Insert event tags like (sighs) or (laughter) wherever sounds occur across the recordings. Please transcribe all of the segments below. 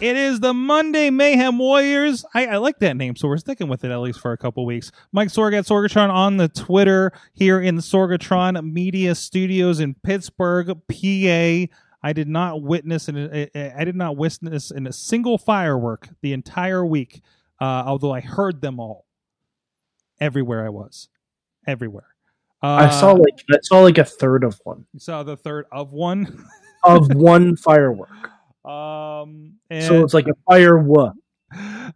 It is the Monday Mayhem Warriors. I, I like that name, so we're sticking with it at least for a couple weeks. Mike Sorg at Sorgatron on the Twitter here in the Sorgatron Media Studios in Pittsburgh, PA. I did not witness an, I did not witness in a single firework the entire week, uh, although I heard them all everywhere I was, everywhere. Uh, I saw like I saw like a third of one you saw the third of one. of (laughs) one firework. Um, and, So it's like a fire what?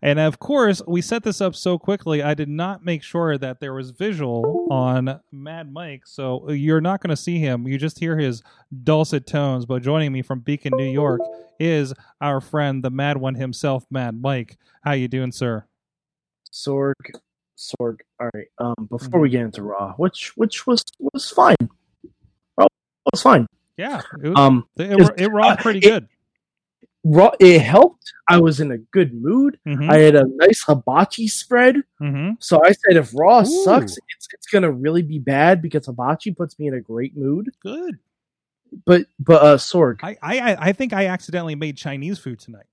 And of course, we set this up so quickly. I did not make sure that there was visual on Mad Mike, so you're not going to see him. You just hear his dulcet tones. But joining me from Beacon, New York, is our friend, the Mad One himself, Mad Mike. How you doing, sir? Sorg, Sorg. All right. Um, before we get into Raw, which which was was fine. Raw was fine. Yeah, it, Um, it, it, it rocked pretty it- good. Raw it helped. I was in a good mood. Mhm, I had a nice hibachi spread. mhm. So I said, if Raw Ooh. sucks, it's it's gonna really be bad because hibachi puts me in a great mood. Good. But but uh, Sorg, I, I I think I accidentally made Chinese food tonight.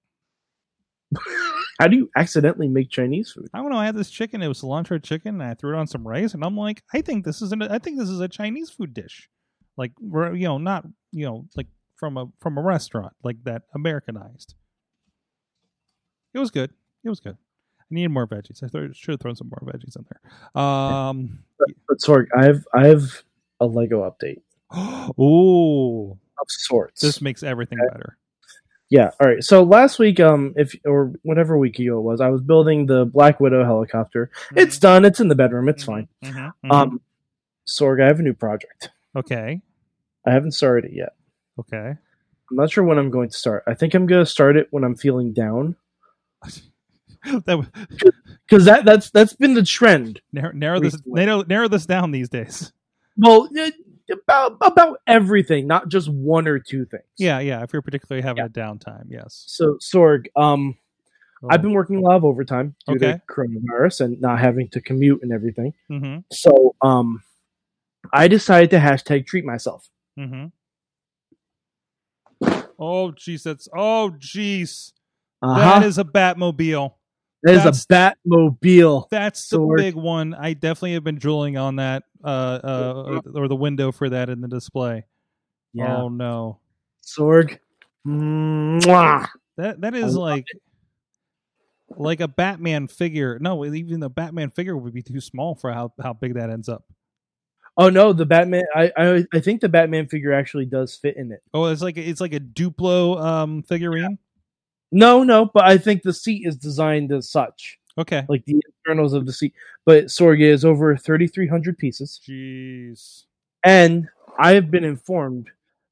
(laughs) how do you accidentally make Chinese food? I don't know. I had this chicken. It was cilantro chicken, and I threw it on some rice, and I'm like, I think this is an, I think this is a Chinese food dish, like re- you know, not you know, like from a from a restaurant, like that Americanized. It was good. It was good. I needed more veggies. I thought- should have thrown some more veggies in there. Um, But Sorg, I have I have a Lego update (gasps) ooh, of sorts. this makes everything Okay. better. Yeah. All right. So last week, um, if or whatever week ago it was, I was building the Black Widow helicopter. It's done. It's in the bedroom. It's fine. Mhm, mhm. Um, Sorg, I have a new project. okay, I haven't started it yet. Okay. I'm not sure when I'm going to start. I think I'm going to start it when I'm feeling down (laughs) that because that that's that's been the trend. narrow, narrow this narrow, narrow this down these days. Well, eh, about about everything, not just one or two things. Yeah, yeah. If you're particularly having Yeah. a downtime, yes. So Sorg, um, I've been working a lot of overtime due Okay. to coronavirus and not having to commute and everything. Mm-hmm. So, um, I decided to hashtag treat myself. Mm-hmm. Oh jeez, that's oh jeez. Uh-huh. That is a Batmobile. that is that's- a Batmobile. That's the Sorg. big one. I definitely have been drooling on that, uh, uh, or the window for that in the display. Yeah, Oh no, Sorg. Mwah. that that is like like a Batman figure. No, even the Batman figure would be too small for how how big that ends up. Oh no, the Batman. I, I I think the Batman figure actually does fit in it. Oh, it's like it's like a Duplo um figurine. No, no, but I think the seat is designed as such, Okay. like the internals of the seat. But Sorg is over thirty three hundred pieces, Jeez. and I have been informed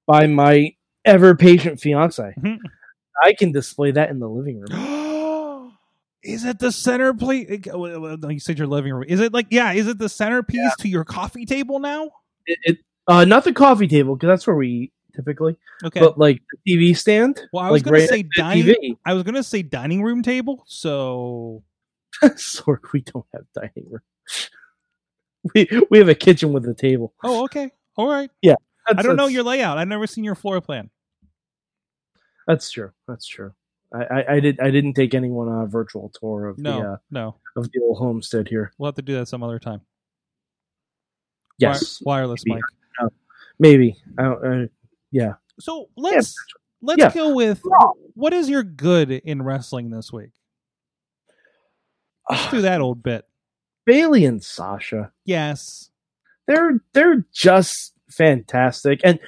by my ever patient fiance. Mhm. I can display that in the living room. (gasps) (gasps) (gasps) is it the centerpiece? You said your living room. Is it like yeah? Is it the centerpiece to your coffee table now? It, it uh, not the coffee table because that's where we eat typically, Okay. but like the TV stand. well, I was like gonna right say next to the dining. TV. I was gonna say dining room table. So (laughs) Sorg, we don't have dining room. (laughs) We we have a kitchen with a table. oh okay, all right. Yeah, I don't know your layout. I've never seen your floor plan. That's true. That's true. I, I, did I didn't take anyone on a virtual tour of No, the uh, no. of the old homestead here. We'll have to do that some other time. Yes, Wire- wireless maybe. mic. maybe. I uh, yeah. So let's let's Yeah. go with what is your good in wrestling this week? Let's do that old bit. (sighs) Bayley and Sasha. Yes. They're they're just fantastic, and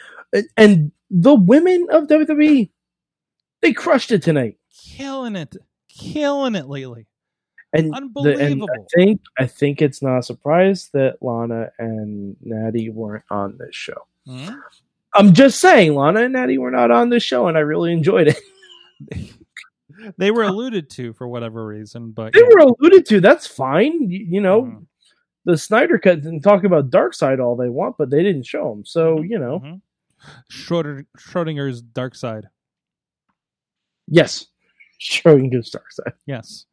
and the women of WWE, they crushed it tonight. Killing it. Killing it lately. And the- and Unbelievable. I think I think it's not a surprise that Lana and Natty weren't on this show. Hmm? I'm just saying, Lana and Natty were not on this show, and I really enjoyed it. (laughs) they were alluded to for whatever reason, but They yeah. were alluded to. That's fine. You, you know, Mhm. the Snyder Cut didn't talk about Darkseid all they want, but they didn't show him. So you know, Mhm. Schroeder, Schrodinger's dark side. Yes, Schrodinger's side. Yes,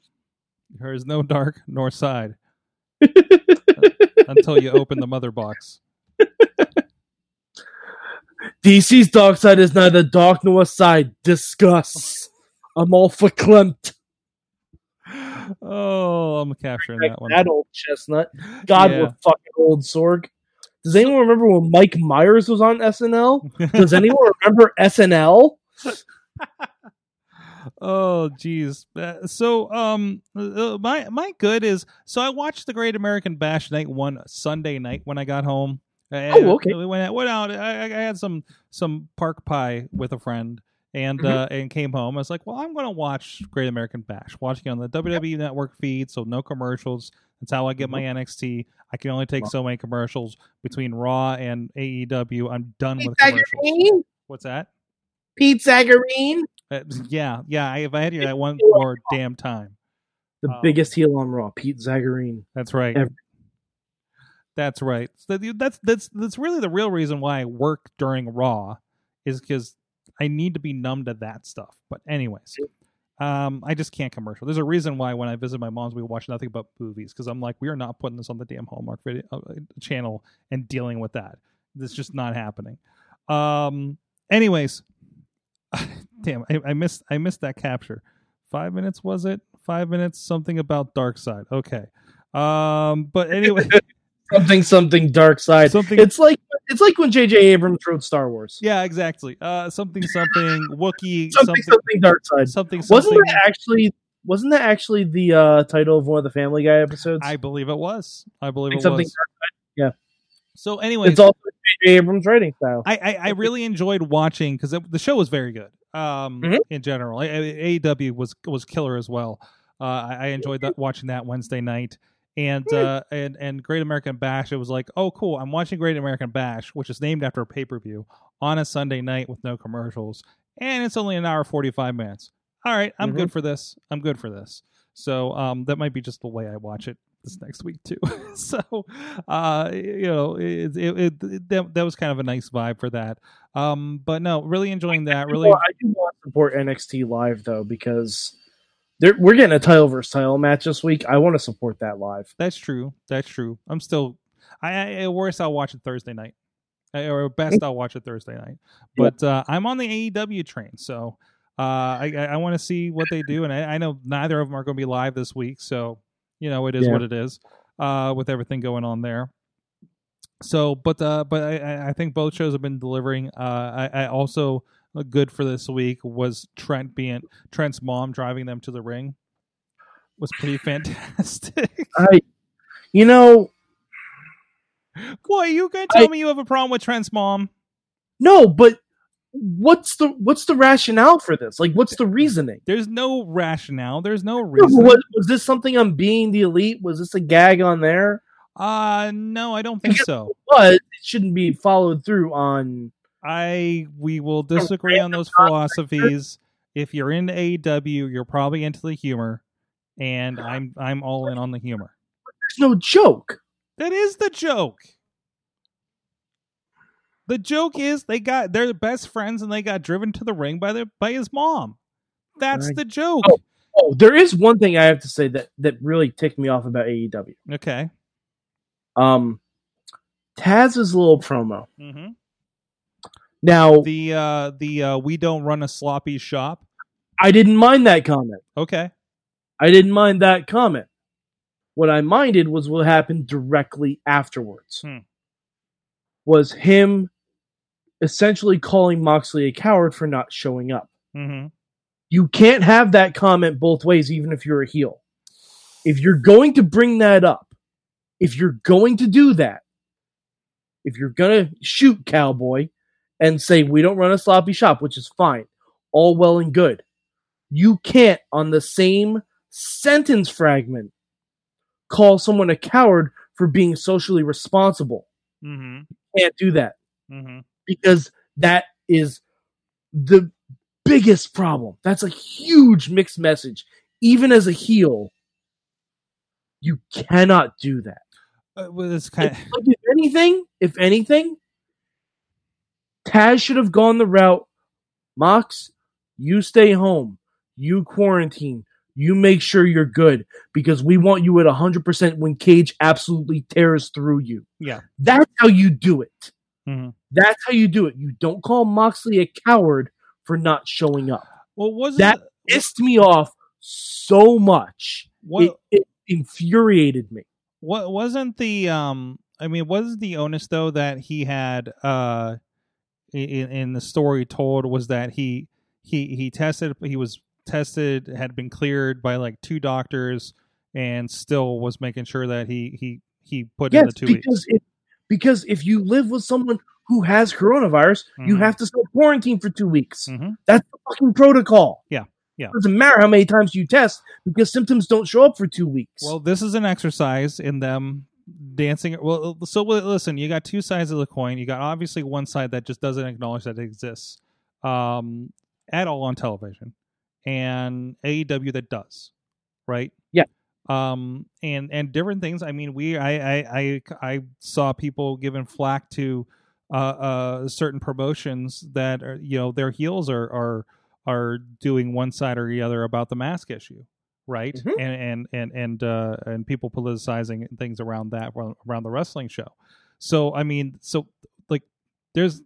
there is no dark nor side (laughs) until you open the mother box. DC's dark side is neither dark nor side. Discuss. I'm all for Klimt. Oh, I'm capturing Like that one. that old chestnut. God, Yeah. we're fucking old Sorg. Does anyone remember when Mike Myers was on SNL? Does anyone remember SNL? (laughs) oh, geez. Uh, so, um, uh, my my good is so I watched the Great American Bash night one Sunday night when I got home. Oh, okay. I went, went out. I, I had some some pork pie with a friend. And Mm-hmm. uh, and came home. I was like, well, I'm going to watch Great American Bash. Watching on the WWE Network feed, so no commercials. That's how I get my Mm-hmm. NXT. I can only take so many commercials between Raw and AEW. I'm done with commercials. What's that? Pete Zagarine. Uh, yeah, yeah. If I had you that one more damn time. The Um, biggest heel on Raw, Pete Zagarine. That's right. Ever. That's right. So that's that's that's really the real reason why I work during Raw is because I need to be numb to that stuff. But anyways, um, I just can't commercial. There's a reason why when I visit my mom's, we watch nothing but movies because I'm like, we are not putting this on the damn Hallmark video uh, channel and dealing with that. It's just not happening. Um. Anyways, (laughs) damn, I, I missed I missed that capture. Five minutes was it? Five minutes. Something about Dark Side. Okay. Um. But anyway. (laughs) Something something dark side. Something It's like it's like when J.J. Abrams wrote Star Wars. Yeah, exactly. Uh, something, something, Wookie, Something something, something dark side. something, something. Wasn't that actually wasn't that actually the uh, title of one of the Family Guy episodes? I believe it was. I believe it was something was. dark So, anyway, It's also J.J. Abrams writing style. I, I, I really enjoyed watching because the show was very good. Um, Mhm. in general, AEW was was killer as well. Uh, I, I enjoyed that watching that Wednesday night. And uh, and and Great American Bash, it was like, oh, cool! I'm watching Great American Bash, which is named after a pay per view, on a Sunday night with no commercials, and it's only an hour forty five minutes. All right, I'm Mhm. good for this. I'm good for this. So um, that might be just the way I watch it this next week too. (laughs) so uh, you know, it, it, it, that that was kind of a nice vibe for that. Um, but no, really enjoying that. Really, Well, I do want to support NXT live though because they're, we're getting a title versus title match this week. I want to support that live. that's true. That's true. I'm still. I, I at worst I'll watch it Thursday night, or best I'll watch it Thursday night. (laughs) But uh, I'm on the AEW train, so uh, I I, I want to see what they do, and I, I know neither of them are going to be live this week, so you know it is Yeah. what it is uh, with everything going on there. So, but uh, but I- I, think both shows have been delivering. Uh, I, I also uh, good for this week was Trent being Trent's mom driving them to the ring was pretty (laughs) fantastic. (laughs) I, you know, What you gonna tell I- me you have a problem with Trent's mom? no, but what's the what's the rationale for this? Like, what's the reasoning? There's no rationale. There's no (laughs) reason. Was, was this something on being the elite? Was this a gag on there? Uh no, I don't think Because- so. But it shouldn't be followed through on. I we will disagree on those philosophies. If you're into AEW, you're probably into the humor, and I'm I'm all in on the humor. There's no joke. That is the joke. The joke is they got they're best friends and they got driven to the ring by the by his mom. That's Right. the joke. Oh. Oh, there is one thing I have to say that that really ticked me off about AEW. Okay. Um, Taz's little promo. hmm Now, The uh the uh we don't run a sloppy shop. I didn't mind that comment. Okay. I didn't mind that comment. What I minded was what happened directly afterwards. Hmm. Was him essentially calling Moxley a coward for not showing up. hmm You can't have that comment both ways, even if you're a heel. If you're going to bring that up, if you're going to do that, if you're going to shoot Cowboy and say, we don't run a sloppy shop, which is fine, all well and good, you can't, on the same sentence fragment, call someone a coward for being socially responsible. hmm Can't do that hmm because that is the biggest problem. That's a huge mixed message. Even as a heel, you cannot do that. Uh, well, it's kind of if anything, if anything, Taz should have gone the route. Mox, you stay home. You quarantine. You make sure you're good because we want you at 100% when Cage absolutely tears through you. yeah. That's how you do it. Mhm. That's how you do it. You don't call Moxley a coward for not showing up. Well, was That pissed me off so much. what It, it infuriated me. what wasn't the um? I mean, was the onus though that he had uh in, in the story told was that he he he tested he was tested had been cleared by like two doctors and still was making sure that he he he put in the two because weeks. if, because if you live with someone who has coronavirus, you Mhm. have to self quarantine for two weeks. Mhm. That's the fucking protocol. Yeah, yeah. It doesn't matter how many times you test because symptoms don't show up for two weeks. Well, this is an exercise in them dancing. Well, so listen, you got two sides of the coin. You got obviously one side that just doesn't acknowledge that it exists um, at all on television, and AEW that does, right? Um, and and different things. I mean, we I I I, I saw people giving flack to uh, uh certain promotions that are you know their heels are are are doing one side or the other about the mask issue right Mhm. and and and and uh and people politicizing things around that around the wrestling show so i mean so like there's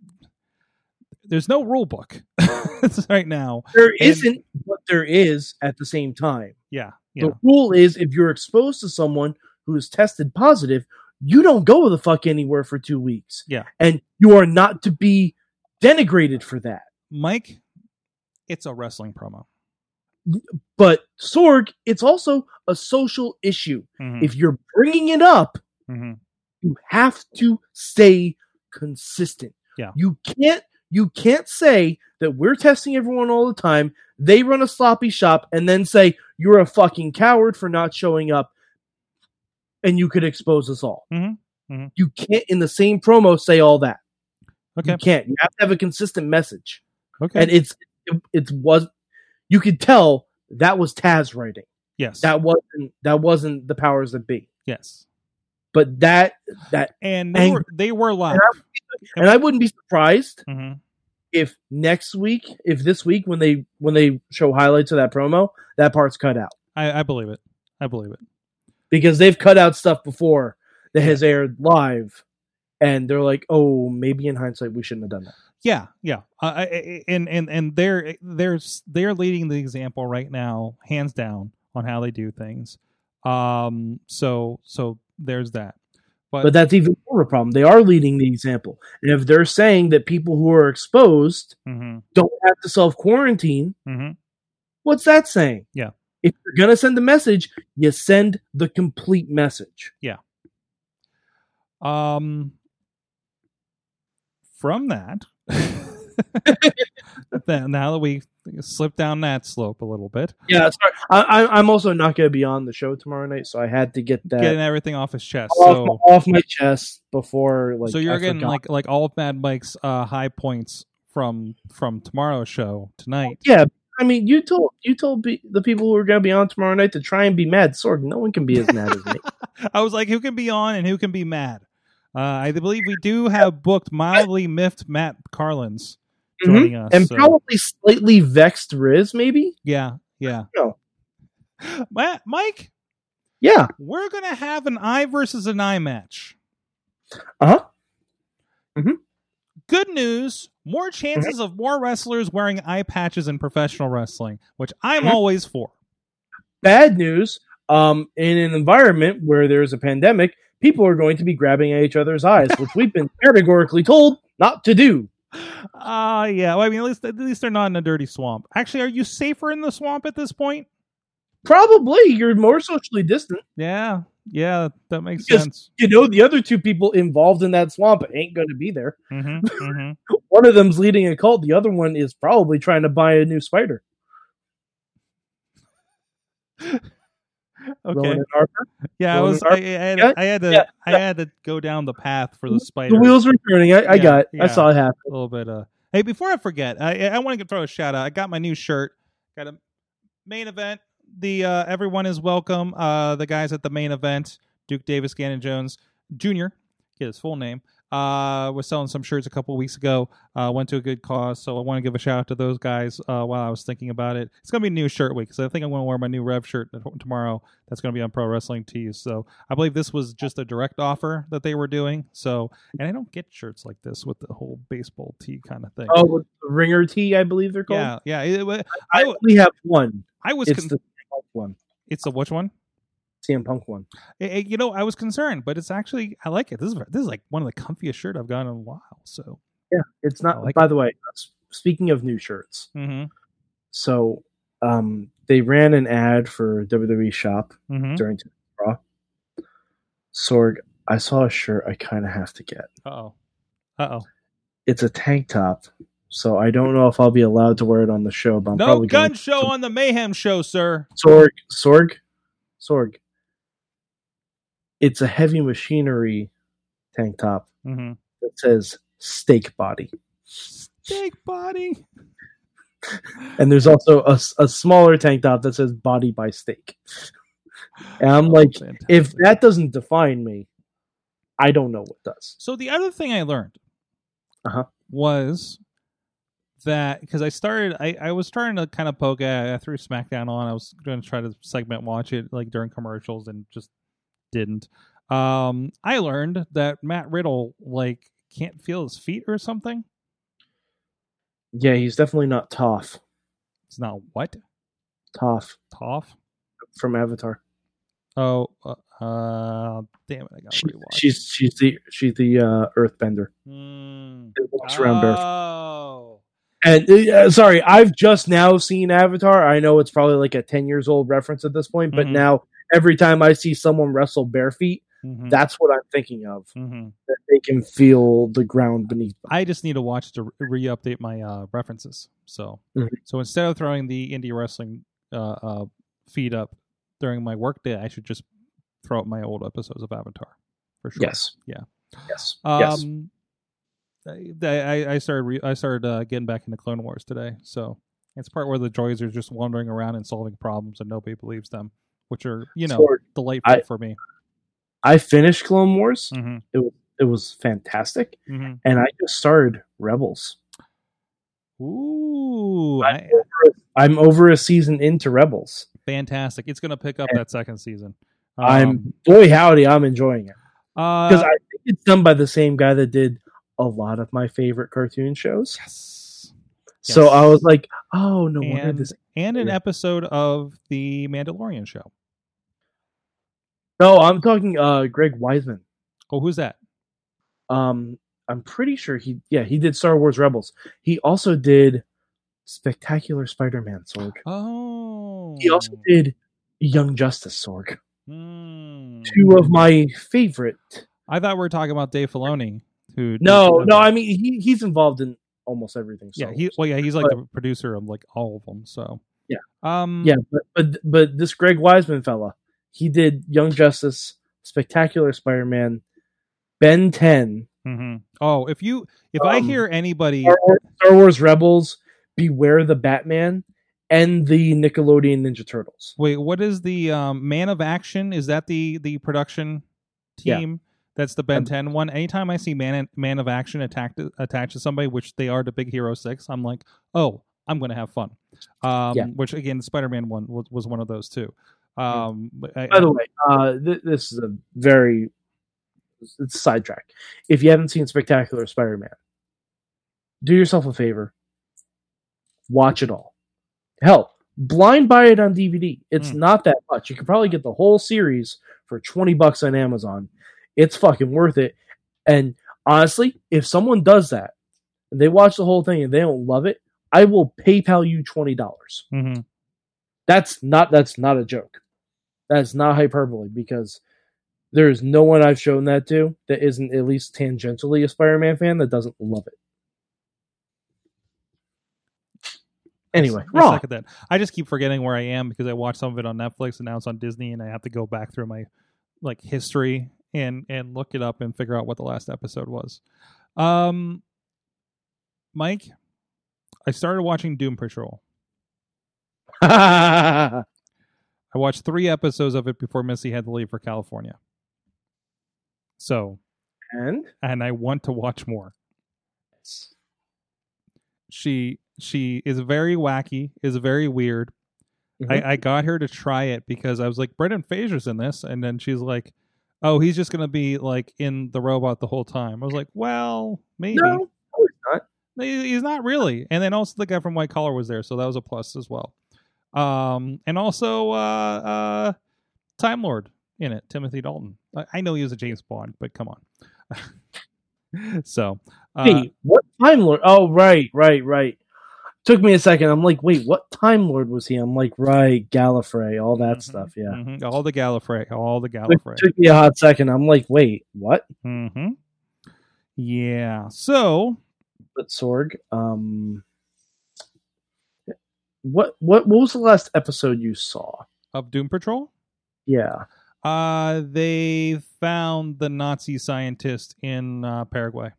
there's no rule book (laughs) right now there not but there is at the same time. yeah The rule is if you're exposed to someone who is tested positive, you don't go the fuck anywhere for two weeks. Yeah. And you are not to be denigrated for that. mike it's a wrestling promo But Sorg, it's also a social issue. Mhm, If you're bringing it up, mhm. you have to stay consistent. Yeah. You can't you can't say that we're testing everyone all the time. They run a sloppy shop and then say you're a fucking coward for not showing up and you could expose us all. Mhm, mhm. You can't in the same promo say all that. okay You can't. You have to have a consistent message. okay And it's it, it was you could tell that was Taz writing. yes That wasn't that wasn't the powers that be. yes But that that and they were they were live and I wouldn't be surprised Mhm. if next week, if this week when they when they show highlights of that promo, that part's cut out I, I believe it i believe it because they've cut out stuff before that has aired live, and they're like, oh, maybe in hindsight we shouldn't have done that. Yeah, yeah, uh, and and and they're they're they're leading the example right now, hands down, on how they do things. Um, so so there's that. But, But that's even more of a problem. They are leading the example, and if they're saying that people who are exposed Mhm, don't have to self quarantine, mhm. what's that saying? Yeah. If you're gonna send a message, you send the complete message. Yeah. Um, from that, (laughs) (laughs) now that we slip down that slope a little bit, Yeah, sorry. I, I, I'm also not going to be on the show tomorrow night, so I had to get that getting everything off his chest. off, So my, off my chest before. Like, so you're I getting forgot. like like all of Mad Mike's uh, high points from from tomorrow's show tonight. yeah. I mean, you told you told be, the people who are going to be on tomorrow night to try and be mad. Sorg, no one can be as mad as me. (laughs) I was like, who can be on and who can be mad? Uh, I believe we do have booked mildly miffed Matt Carlins joining. Mm-hmm. and so- probably slightly vexed Riz, maybe. yeah, yeah. No. Mike, Yeah. we're gonna have an eye versus an eye match. Uh huh. Good news: more Mm-hmm. chances of more wrestlers wearing eye patches in professional wrestling, which I'm Mhm. always for. Bad news. Um, in an environment where there's a pandemic, people are going to be grabbing at each other's eyes, which we've been categorically told not to do. Ah, yeah. Well, I mean, at least at least they're not in a dirty swamp. Actually, are you safer in the swamp at this point? Probably you're more socially distant. Yeah, yeah, that makes Because- sense. You know, the other two people involved in that swamp ain't going to be there. hmm hmm (laughs) One of them's leading a cult. The other one is probably trying to buy a new spider. (laughs) Okay. Rowan and Harper. Yeah, I was. I, I, had, Yeah, I had to. yeah, I had to go down the path for the spider. The wheels were turning. I, I Yeah, got it. I saw it happen. a little bit. Uh, Hey, before I forget, I, I want to throw a shout out. I got my new shirt. Got a main event. The uh, everyone is welcome. Uh, the guys at the main event, Duke Davis, Gannon Jones Jr. Get his full name. Uh, was selling some shirts a couple weeks ago. Uh, went to a good cause, so I want to give a shout out to those guys. Uh, while I was thinking about it, it's gonna be a new shirt week, so I think I'm gonna wear my new Rev shirt tomorrow. That's gonna be on Pro Wrestling Tees. So I believe this was just a direct offer that they were doing. So, and I don't get shirts like this with the whole baseball tee kind of thing. Oh, with the ringer tee, I believe they're called. yeah, yeah. It, it- I I, only have one. I was. It's Con- the one. it's the which one? CM Punk one. Eh, eh, you know, I was concerned, but it's actually I like it. This is this is like one of the comfiest shirt I've gotten in a while. So, Yeah, it's not. Like by the way, speaking of new shirts, mm-hmm, so um, they ran an ad for WWE Shop mm-hmm. during Raw. Sorg, I saw a shirt I kind of have to get. Uh oh, uh oh. It's a tank top, so I don't know if I'll be allowed to wear it on the show. But I'm No probably gun show on the Mayhem show, sir. Sorg, Sorg, Sorg. It's a heavy machinery tank top Mm-hmm. that says steak body. Steak body. (laughs) And there's also a, a smaller tank top that says body by steak. And I'm like, Oh, fantastic. if that doesn't define me, I don't know what does. So the other thing I learned Uh-huh. was that because I started, I, I was starting to kind of poke at. I threw SmackDown on. I was going to try to segment watch it like during commercials and just didn't. Um, I learned that Matt Riddle like can't feel his feet or something. Yeah, he's definitely not Toph. It's not what Toph Toph. from Avatar. Oh, uh, uh damn it! I got She, rewatch. she's she's the she's the uh, Earthbender. Hmm. That walks around barefoot. Oh. And uh, sorry, I've just now seen Avatar. I know it's probably like a ten years old reference at this point, but Mhm. now every time I see someone wrestle bare feet, Mhm. that's what I'm thinking of. Mhm. That they can feel the ground beneath them. I just need to watch to re update my uh, references. So, Mhm. so instead of throwing the indie wrestling uh, uh, feed up during my workday, I should just throw up my old episodes of Avatar for sure. Yes. Yeah. Yes. yes. Um, I, I I started re- I started uh, getting back into Clone Wars today. So it's part where the droids are just wandering around and solving problems, and nobody believes them, which are you know Sorg, delightful I- for me. I finished Clone Wars. hmm It was fantastic, hmm and I just started Rebels. Ooh, I- I, I'm over a season into Rebels. fantastic! It's going to pick up And- that second season. I'm Um, boy howdy, I'm enjoying it because uh, I think it's done by the same guy that did a lot of my favorite cartoon shows. yes, So Yes. I was like, oh no wonder and this. and an episode of the Mandalorian show. No, I'm talking uh Greg Weisman. Oh, who's that? Um, I'm pretty sure he yeah he did Star Wars Rebels. He also did Spectacular Spider-Man Sorg. Oh, He also did Young Justice Sorg. Hmm. Two of my favorite. I thought we were talking about Dave Filoni. Who? No, no, I mean he he's involved in almost everything. yeah, he well, yeah, he's like the producer of like all of them. So Yeah. um, Yeah, but but but this Greg Weisman fella, he did Young Justice, Spectacular Spider-Man, Ben 10, mhm. Oh, if you if I Um, hear anybody, Star Wars, Star Wars Rebels, Beware the Batman, and the Nickelodeon Ninja Turtles. wait, what is the um, Man of Action? Is that the the production team? Yeah. That's the Ben Um, 10 one. Anytime I see Man Man of Action attacked attached to somebody, which they are to Big Hero Six, I'm like, oh, I'm going to have fun. Um, Yeah. Which again, Spider Man one was, was one of those too. Um, I, By the way, uh, th- this is a very it's a sidetrack. If you haven't seen Spectacular Spider-Man, do yourself a favor, watch it all. Hell, blind buy it on DVD. It's Mm. not that much. You can probably get the whole series for twenty bucks on Amazon. It's fucking worth it. And honestly, if someone does that and they watch the whole thing and they don't love it, I will PayPal you twenty dollars Mhm. that's not that's not a joke. That's not hyperbole because there is no one I've shown that to that isn't at least tangentially a Spider-Man fan that doesn't love it. Anyway, I Raw. that. I just keep forgetting where I am because I watched some of it on Netflix and now it's on Disney, and I have to go back through my like history and and look it up and figure out what the last episode was. Um, Mike, I started watching Doom Patrol. (laughs) I watched three episodes of it before Missy had to leave for California. So, and and I want to watch more. She she is very wacky, is very weird. Mhm. I, I got her to try it because I was like, Brendan Fraser's in this, and then she's like, Oh, he's just gonna be like in the robot the whole time. I was like, Well, maybe. no, no, it's not. He- He's not really. And then also the guy from White Collar was there, so that was a plus as well. Um, and also uh, uh, Time Lord in it, Timothy Dalton. I, I know he was a James Bond, but come on. (laughs) so, uh, Wait, what Time Lord? Oh, right, right, right. Took me a second. I'm like, wait, what Time Lord was he? I'm like, right, Gallifrey, all that mhm, stuff. Yeah. mhm, all the Gallifrey, all the Gallifrey. took me a hot second. I'm like, wait, what? hmm Yeah. So, But Sorg, um, what what what was the last episode you saw? of Doom Patrol, Yeah. uh, they found the Nazi scientist in uh, Paraguay.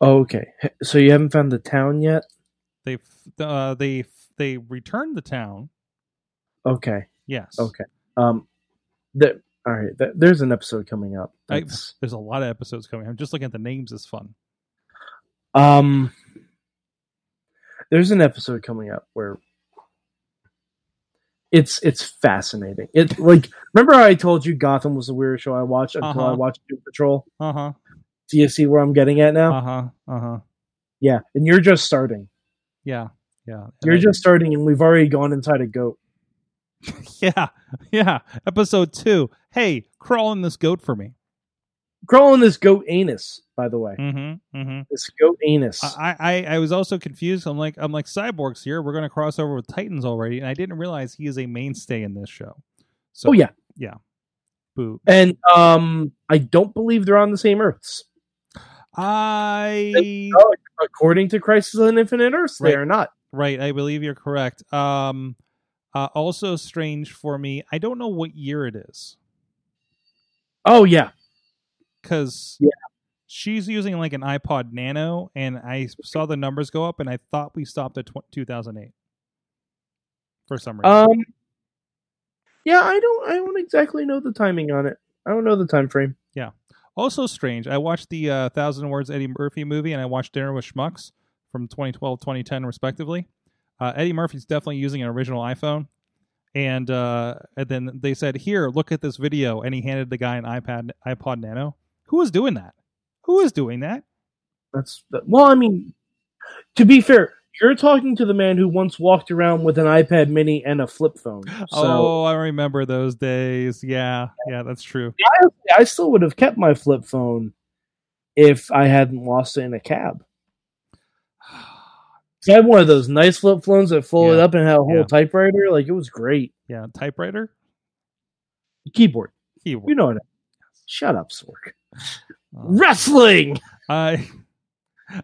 Oh, okay. So you haven't found the town yet? They uh, they they returned the town. Okay. Yes. Okay. Um, that all right. That, there's an episode coming up. I- There's a lot of episodes coming. I'm just looking at the names. Is fun. um, there's an episode coming up where it's it's fascinating. It like remember I told you Gotham was the weirdest show I watched until I Uh-huh. watched Doom Patrol. Uh huh. Do you see where I'm getting at now? Uh huh. Uh huh. Yeah, and you're just starting. Yeah. Yeah. You're I- just starting, and we've already gone inside a goat. (laughs) yeah. Yeah. Episode two. Hey, crawl in this goat for me. Crawling this goat anus, by the way. Mm-hmm. Mm-hmm. This goat anus. I, I I was also confused. I'm like I'm like cyborgs here. We're gonna cross over with Titans already, and I didn't realize he is a mainstay in this show. So oh yeah, yeah. boo. and um, I don't believe they're on the same Earths. I According to Crisis on Infinite Earths, they are not. right. I believe you're correct. Um, uh, also strange for me. I don't know what year it is Oh yeah, because Yeah. she's using like an iPod Nano, and I saw the numbers go up, and I thought we stopped at tw- 2008 for some reason. um, yeah. I don't. I don't exactly know the timing on it. I don't know the time frame. Yeah. Also strange. I watched the uh, Thousand Words Eddie Murphy movie, and I watched Dinner with Schmucks from 2012, 2010, respectively. Uh, Eddie Murphy's definitely using an original iPhone, and uh, and then they said, "Here, look at this video," and he handed the guy an iPad iPod Nano. Who was doing that? Who is doing that? That's well. I mean, to be fair, you're talking to the man who once walked around with an iPad Mini and a flip phone. So oh, I remember those days. Yeah, yeah, that's true. I still would have kept my flip phone if I hadn't lost it in a cab. (sighs) I had one of those nice flip phones that folded Yeah. up and had a whole Yeah. typewriter. Like it was great. Yeah, typewriter, Keyboard. keyboard. You know what? I- Shut up, Sorg. Uh, (laughs) Wrestling. I,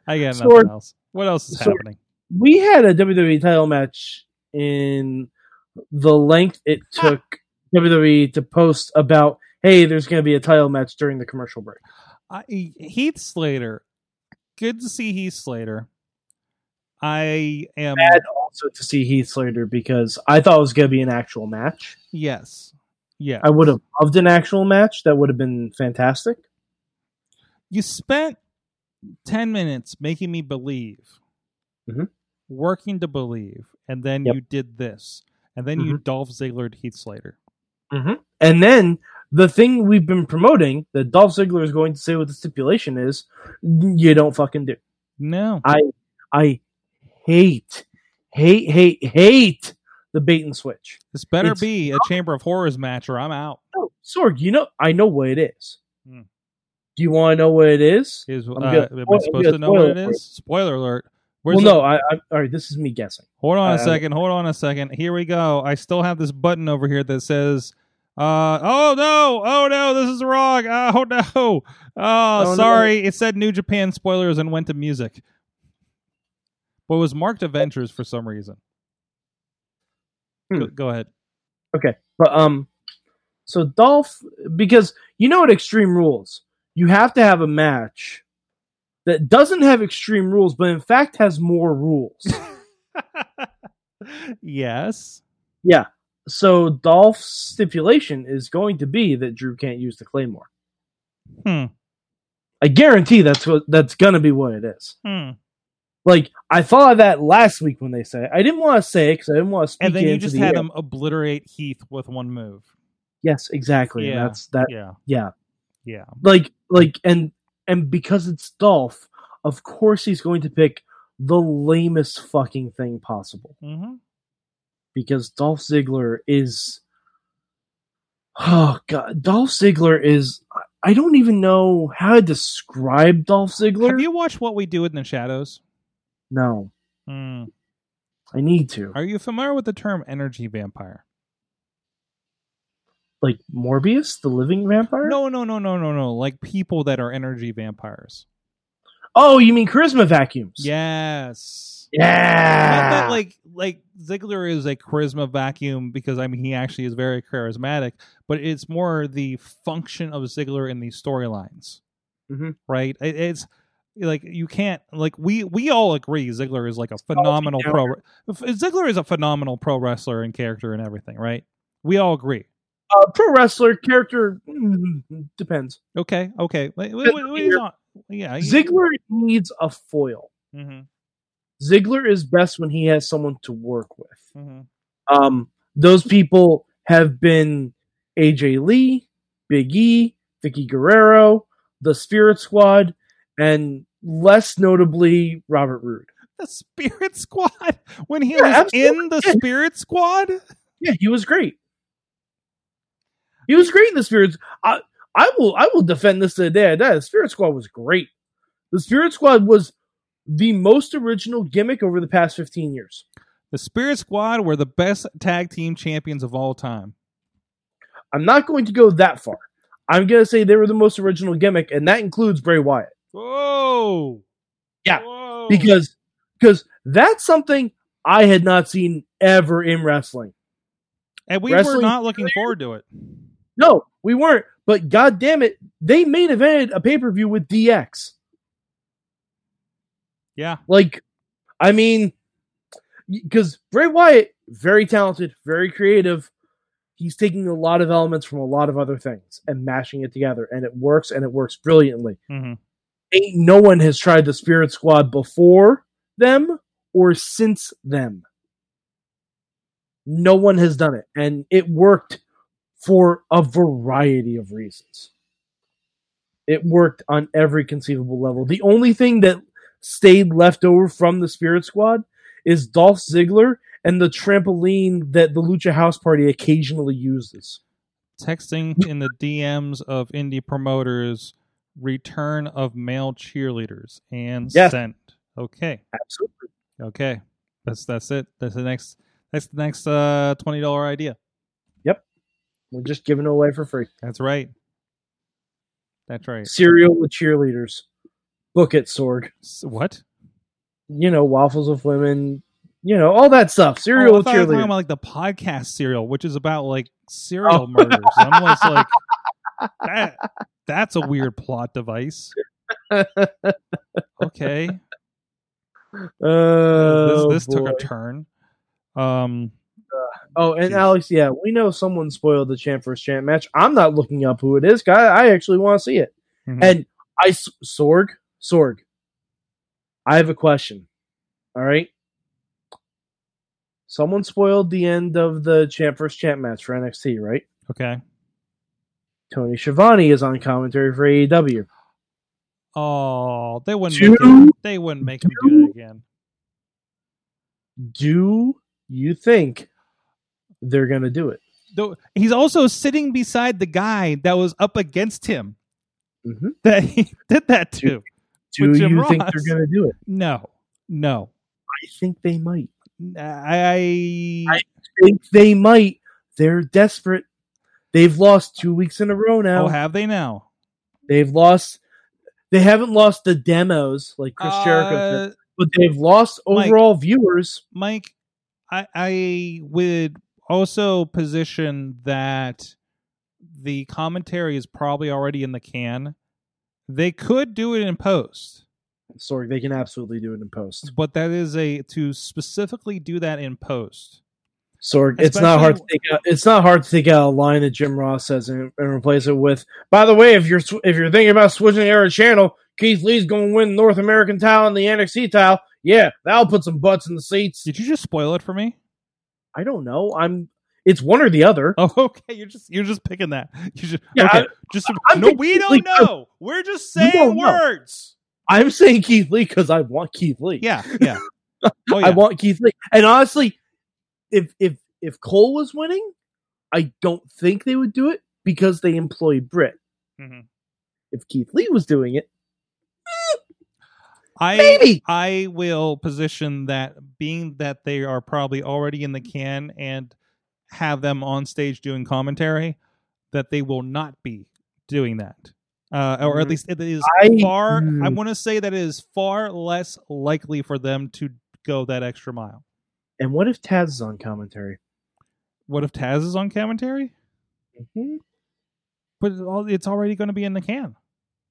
I got nothing else. What else is Sorg. happening? We had a WWE title match in the length it took WWE to post about, hey, there's going to be a title match during the commercial break. I, Heath Slater. Good to see Heath Slater. I am Sad also to see Heath Slater because I thought it was going to be an actual match. yes, yeah. I would have loved an actual match. That would have been fantastic. You spent ten minutes making me believe, Mhm. working to believe, and then Yep. you did this, and then you Dolph Ziggler Heath Slater. And then the thing we've been promoting that Dolph Ziggler is going to say with the stipulation is you don't fucking do. No, I i hate, hate, hate, hate the bait and switch. this better it's be a Chamber of Horrors match, or I'm out. Oh, Sorg, you know, I know what it is. Hmm. Do you want to know what it is? Is uh, gonna- am I supposed gonna know what it spoil it for is? Spoiler alert. Where's well, no, I, I, all right, this is me guessing. Hold on a I- second. Hold on a second. Here we go. I still have this button over here that says, uh, "Oh no! Oh no! This is wrong! Oh (laughs) no! Oh, no. sorry. It said New Japan spoilers and went to music, but it was marked Avengers for some reason. Hmm. Go, go ahead. Okay, but um, so Dolph, because you know at Extreme Rules, you have to have a match that doesn't have extreme rules, but in fact has more rules. (laughs) yes. yeah. So Dolph's stipulation is going to be that Drew can't use the Claymore. Hmm. I guarantee that's what that's gonna be what it is. Hmm. Like I thought of that last week when they said it. I didn't want to say it because I didn't want to speak And then it you into just the had air. him obliterate Heath with one move. Yes, exactly. Yeah. That's that. Yeah. Yeah, Yeah. like like and and because it's Dolph, of course he's going to pick the lamest fucking thing possible Mm-hmm. because Dolph Ziggler is. Oh god, Dolph Ziggler is. I don't even know how to describe Dolph Ziggler. Have you watched What We Do in the Shadows? No, Hmm. I need to. Are you familiar with the term energy vampire? Like Morbius, the living vampire. No, no, no, no, no, no. Like people that are energy vampires. Oh, you mean charisma vacuums? Yes. Yeah. That like like Ziggler is a charisma vacuum because I mean he actually is very charismatic, but it's more the function of Ziggler in these storylines, Mhm. right? It, it's like you can't like we we all agree Ziggler is like a phenomenal down. pro. Ziggler is a phenomenal pro wrestler and character and everything, right? We all agree. Uh, pro wrestler character mm, depends. Okay, okay. Wait, wait, wait, wait, yeah, Ziggler needs a foil. Mhm, Ziggler is best when he has someone to work with. mhm. Um, those people have been AJ Lee, Big E, Vickie Guerrero, the Spirit Squad, and less notably Robert Roode. The Spirit Squad (laughs) when he Yeah, was absolutely. in the Spirit Squad. Yeah, he was great. He was great in the Spirit. I I will I will defend this to the day. I die. The Spirit Squad was great. The Spirit Squad was the most original gimmick over the past fifteen years. The Spirit Squad were the best tag team champions of all time. I'm not going to go that far. I'm going to say they were the most original gimmick, and that includes Bray Wyatt Whoa! Yeah, Whoa. because because that's something I had not seen ever in wrestling. and we were not looking forward to it. No, we weren't. But god damn it, they main evented a pay per view with DX. Yeah. Like, I mean, because Bray Wyatt, very talented, very creative. He's taking a lot of elements from a lot of other things and mashing it together, and it works, and it works brilliantly. hmm Ain't no one has tried the Spirit Squad before them or since them. No one has done it, and it worked for a variety of reasons. It worked on every conceivable level. The only thing that stayed left over from the Spirit Squad is Dolph Ziggler and the trampoline that the Lucha House Party occasionally uses. Texting in the DMs of indie promoters, return of male cheerleaders, and Yes. sent. Okay. Absolutely. Okay. That's that's it. That's the next. That's the next uh, twenty dollar idea. We're just giving it away for free. That's right. That's right. Cereal with cheerleaders. Book it, Sorg. What? You know, waffles with women. You know, all that stuff. Cereal Oh, with were talking cheerleaders. about like the podcast serial, which is about like serial Oh. murders. I'm just like (laughs) that. That's a weird plot device. Okay, (laughs) Oh, this, this took a turn. Um, Oh, and. Alex, yeah, we know someone spoiled the champ first champ match. I'm not looking up who it is, I, I actually want to see it. mhm. And I Sorg, Sorg. I have a question. All right. Someone spoiled the end of the champ first champ match for NXT, right? okay. Tony Schiavone is on commentary for AEW. Oh, they wouldn't. Do- Make him, they wouldn't make him do that again. Do you think they're gonna do it? Though he's also sitting beside the guy that was up against him Mhm. that he (laughs) did that to. Do Jim you think they're gonna do it? No, no. I think they might. I, I- think they might. They're desperate. They've lost two weeks in a row now. oh, have they now? they've lost. They haven't lost the demos like Chris Jericho, did, Uh, but they've lost Mike. overall viewers. Mike, I, I would also position that the commentary is probably already in the can. They could do it in post. Sorg, they can absolutely do it in post. but that is a to specifically do that in post. Sorg, it's not hard to take out. It's not hard to take out a line that Jim Ross says and, and replace it with. By the way, if you're if you're thinking about switching other channel, Keith Lee's going to win North American title and the NXT title. Yeah, that'll put some butts in the seats. Did you just spoil it for me? I don't know. I'm. It's one or the other. (laughs) Oh, okay. You're just you're just picking that. (laughs) You just Yeah, okay. I- just I'm no, we don't completely- know. We're just saying don't know. words. I'm saying Keith Lee because I want Keith Lee. Yeah, (laughs) yeah. Oh yeah. I want Keith Lee. And honestly, if if if Cole was winning, I don't think they would do it because they employ Britt. Mhm. If Keith Lee was doing it, I maybe. I will position that being that they are probably already in the can and have them on stage doing commentary, that they will not be doing that. Uh, or at Mhm. least it is I- far. I mm. want to say that it is far less likely for them to go that extra mile. And what if Taz is on commentary? What if Taz is on commentary? Mhm. But it's already going to be in the can.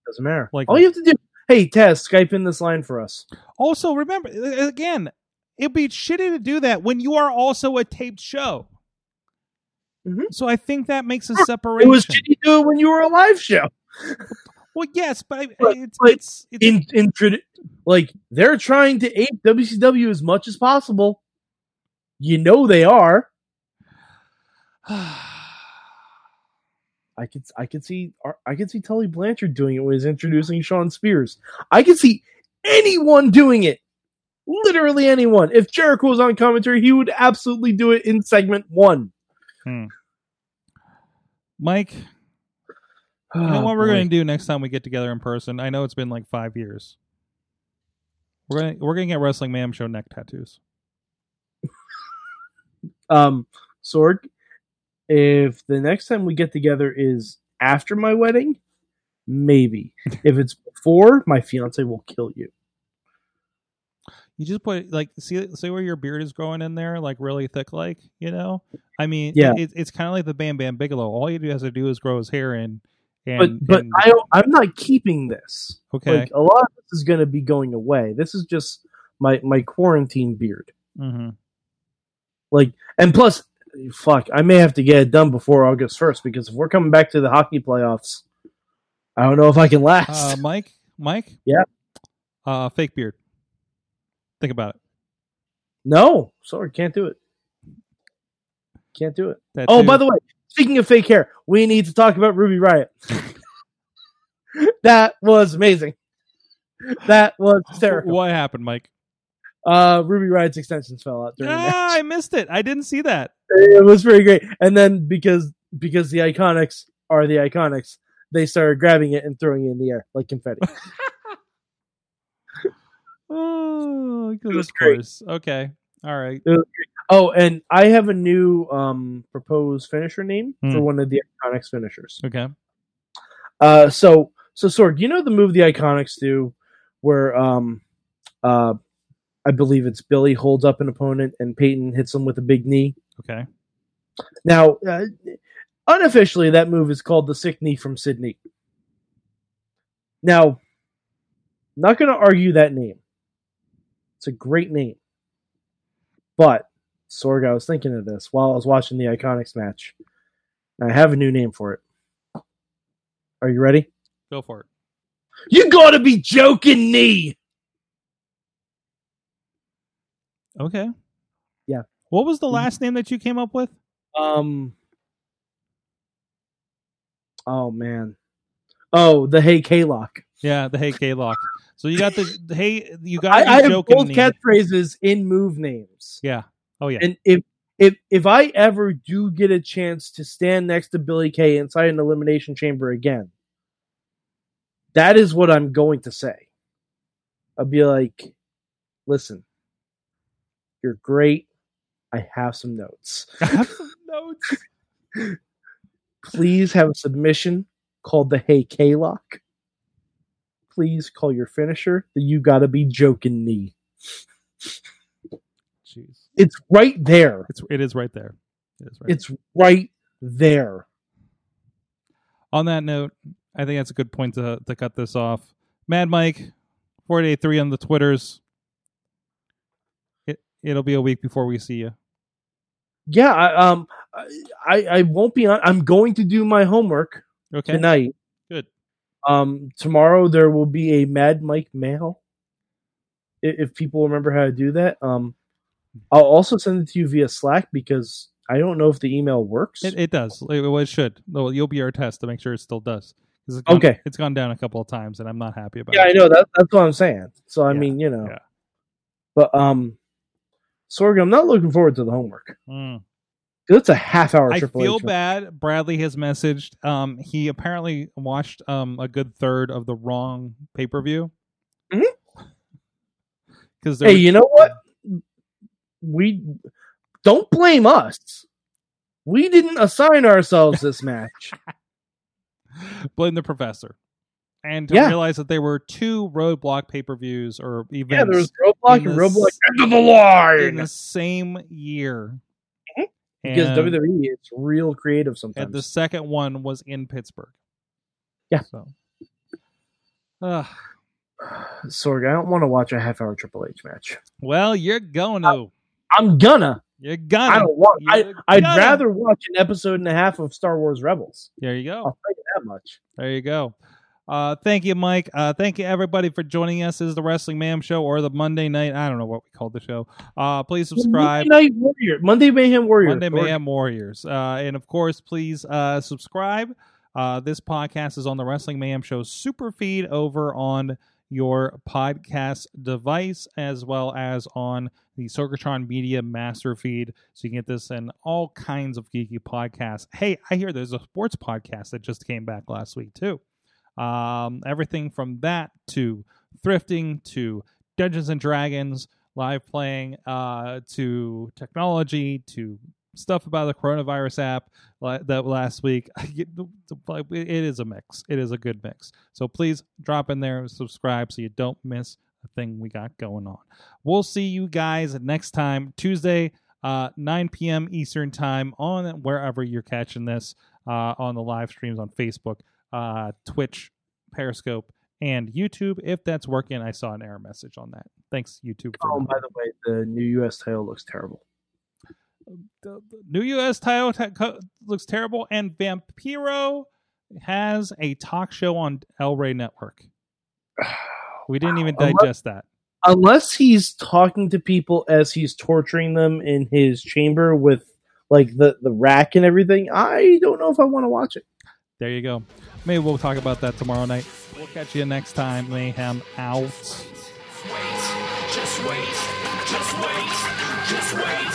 Doesn't matter. Like- all you have to do, hey Taz, Skype in this line for us. Also, remember again, it'd be shitty to do that when you are also a taped show. Mhm. So I think that makes a separation. It was shitty to do it when you were a live show. (laughs) well, yes, but, I- But- it's, it's it's In, in like they're trying to ape WCW as much as possible. You know they are. (sighs) (sighs) (sighs) I could I could see uh, I could see Tully Blanchard doing it when he's introducing Shawn Spears. I could see anyone doing it. Literally anyone. If Jericho was on commentary, he would absolutely do it in segment one. Hmm. Mike. You know ah, what we're going to do next time we get together in person? I know it's been like five years. We're gonna we're gonna get wrestling mayhem show neck tattoos. (laughs) Um, Sorg, if the next time we get together is after my wedding, maybe. (laughs) if it's before, my fiance will kill you. You just put like see see where your beard is growing in there, like really thick, like you know. I mean, Yeah. it, it's kind of like the Bam Bam Bigelow. All you do has to do is grow his hair in, But and but and- I I'm not keeping this. okay, Like a lot of this is going to be going away. This is just my my quarantine beard. hmm Like and plus, fuck, I may have to get it done before August first because if we're coming back to the hockey playoffs, I don't know if I can last. uh, Mike, Mike, Yeah. uh, fake beard. Think about it. no, sorry, can't do it. Can't do it. That Oh, too. by the way, speaking of fake hair, we need to talk about Ruby Riot. (laughs) that was amazing. That was (laughs) terrible. what happened, Mike? Uh, Ruby Riot's extensions fell out during. Ah, I missed it. I didn't see that. It was very great. And then because because the Iconics are the Iconics, they started grabbing it and throwing it in the air like confetti. (laughs) (laughs) Oh, It was great. course. Okay, all right. oh, and I have a new um proposed finisher name for Hmm. one of the Iconics finishers. Okay. Uh, so so Sorg, you know the move the Iconics do, where um, uh, I believe it's Billie holds up an opponent and Peyton hits him with a big knee. Okay. Now, uh, unofficially, that move is called the sick knee from Sydney. Now, not going to argue that name. It's a great name, but Sorg, I was thinking of this while I was watching the Iconics match. I have a new name for it. Are you ready? Go for it. You gotta be joking me. Okay. Yeah. What was the Mhm. last name that you came up with? Um. Oh man. Oh, the Hey K Lock. Yeah, the Hey K Lock. So you got the, the Hey, you got I, the I have both catchphrases in move names, Yeah. Oh yeah. and if if if I ever do get a chance to stand next to Billie Kay inside an elimination chamber again, that is what I'm going to say. I'll be like, "Listen, you're great. I have some notes." I have some (laughs) notes. please have a submission called the Hey K Lock. Please call your finisher the You Gotta Be Joking Knee. Jeez. It's right there. It's it is right there. It is right. It's right there. On that note, I think that's a good point to to cut this off. Mad Mike, 483 on the Twitters. It, it'll be a week before we see you. Yeah, I, um, I I won't be on. I'm going to do my homework Okay. tonight. Good. Um, tomorrow there will be a Mad Mike mail. i- If people remember how to do that, um, I'll also send it to you via Slack because I don't know if the email works. It, it does. It, it should. Well, you'll be our test to make sure it still does. It's gone, Okay. It's gone down a couple of times, and I'm not happy about it. yeah, I know that. That's what I'm saying. So I Yeah, mean, you know, yeah. but um, Sorghum, I'm not looking forward to the homework. Mm. It's a half hour. I Triple feel H. bad. Bradley has messaged. Um, he apparently watched um a good third of the wrong pay per view. Because (laughs) Hey, you know what? We don't blame us. We didn't assign ourselves this match. (laughs) blame the professor, and to Yeah. realize that there were two roadblock pay per views or events yeah, there was roadblock in and the roadblock s- end of the in the same year. Mhm. because And- WWE is real creative and sometimes. the second one was in Pittsburgh. Yeah. So. Uh, Sorg, I don't want to watch a half hour Triple H match. well, you're going to. I'm gonna. You're gonna. I don't want. I, You're I'd gonna. rather watch an episode and a half of Star Wars Rebels. There you go. I'll tell you that much. There you go. Uh, thank you, Mike. Uh, thank you, everybody, for joining us. This is the Wrestling Mayhem Show or the Monday Night. I don't know what we called the show. Uh, please subscribe. Monday Night Warrior, Monday Mayhem Warrior, Monday Mayhem Warriors. Uh, and of course, please uh, subscribe. Uh, this podcast is on the Wrestling Mayhem Show super feed over on your podcast device as well as on the Sorgatron Media master feed. So you can get this in all kinds of geeky podcasts. Hey, I hear there's a sports podcast that just came back last week, too. Um, everything from that to thrifting to Dungeons and Dragons live playing uh, to technology to stuff about the coronavirus app that last week. (laughs) It is a mix. It is a good mix. So please drop in there and subscribe so you don't miss a thing we got going on. We'll see you guys next time, Tuesday, uh, 9 p.m. Eastern Time on wherever you're catching this uh, on the live streams on Facebook, uh, Twitch, Periscope, and YouTube. If that's working, I saw an error message on that. Thanks, YouTube. For Oh, by the way, the new U.S. title looks terrible. the, the new US title looks terrible, and Vampiro has a talk show on El Rey Network. (sighs) We didn't even Unless- digest that. Unless he's talking to people as he's torturing them in his chamber with like the the rack and everything, I don't know if I want to watch it. There you go. Maybe we'll talk about that tomorrow night. We'll catch you next time. Mayhem out. Wait, just wait, just wait, just wait,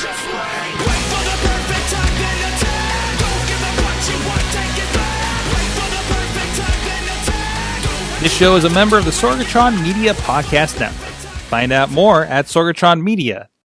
just wait. Wait for the perfect time, then attack. Don't give up what you want, take it back. Wait for the perfect time, then attack. This show is a member of the Sorgatron Media Podcast Network. Find out more at sorgatronmedia.com.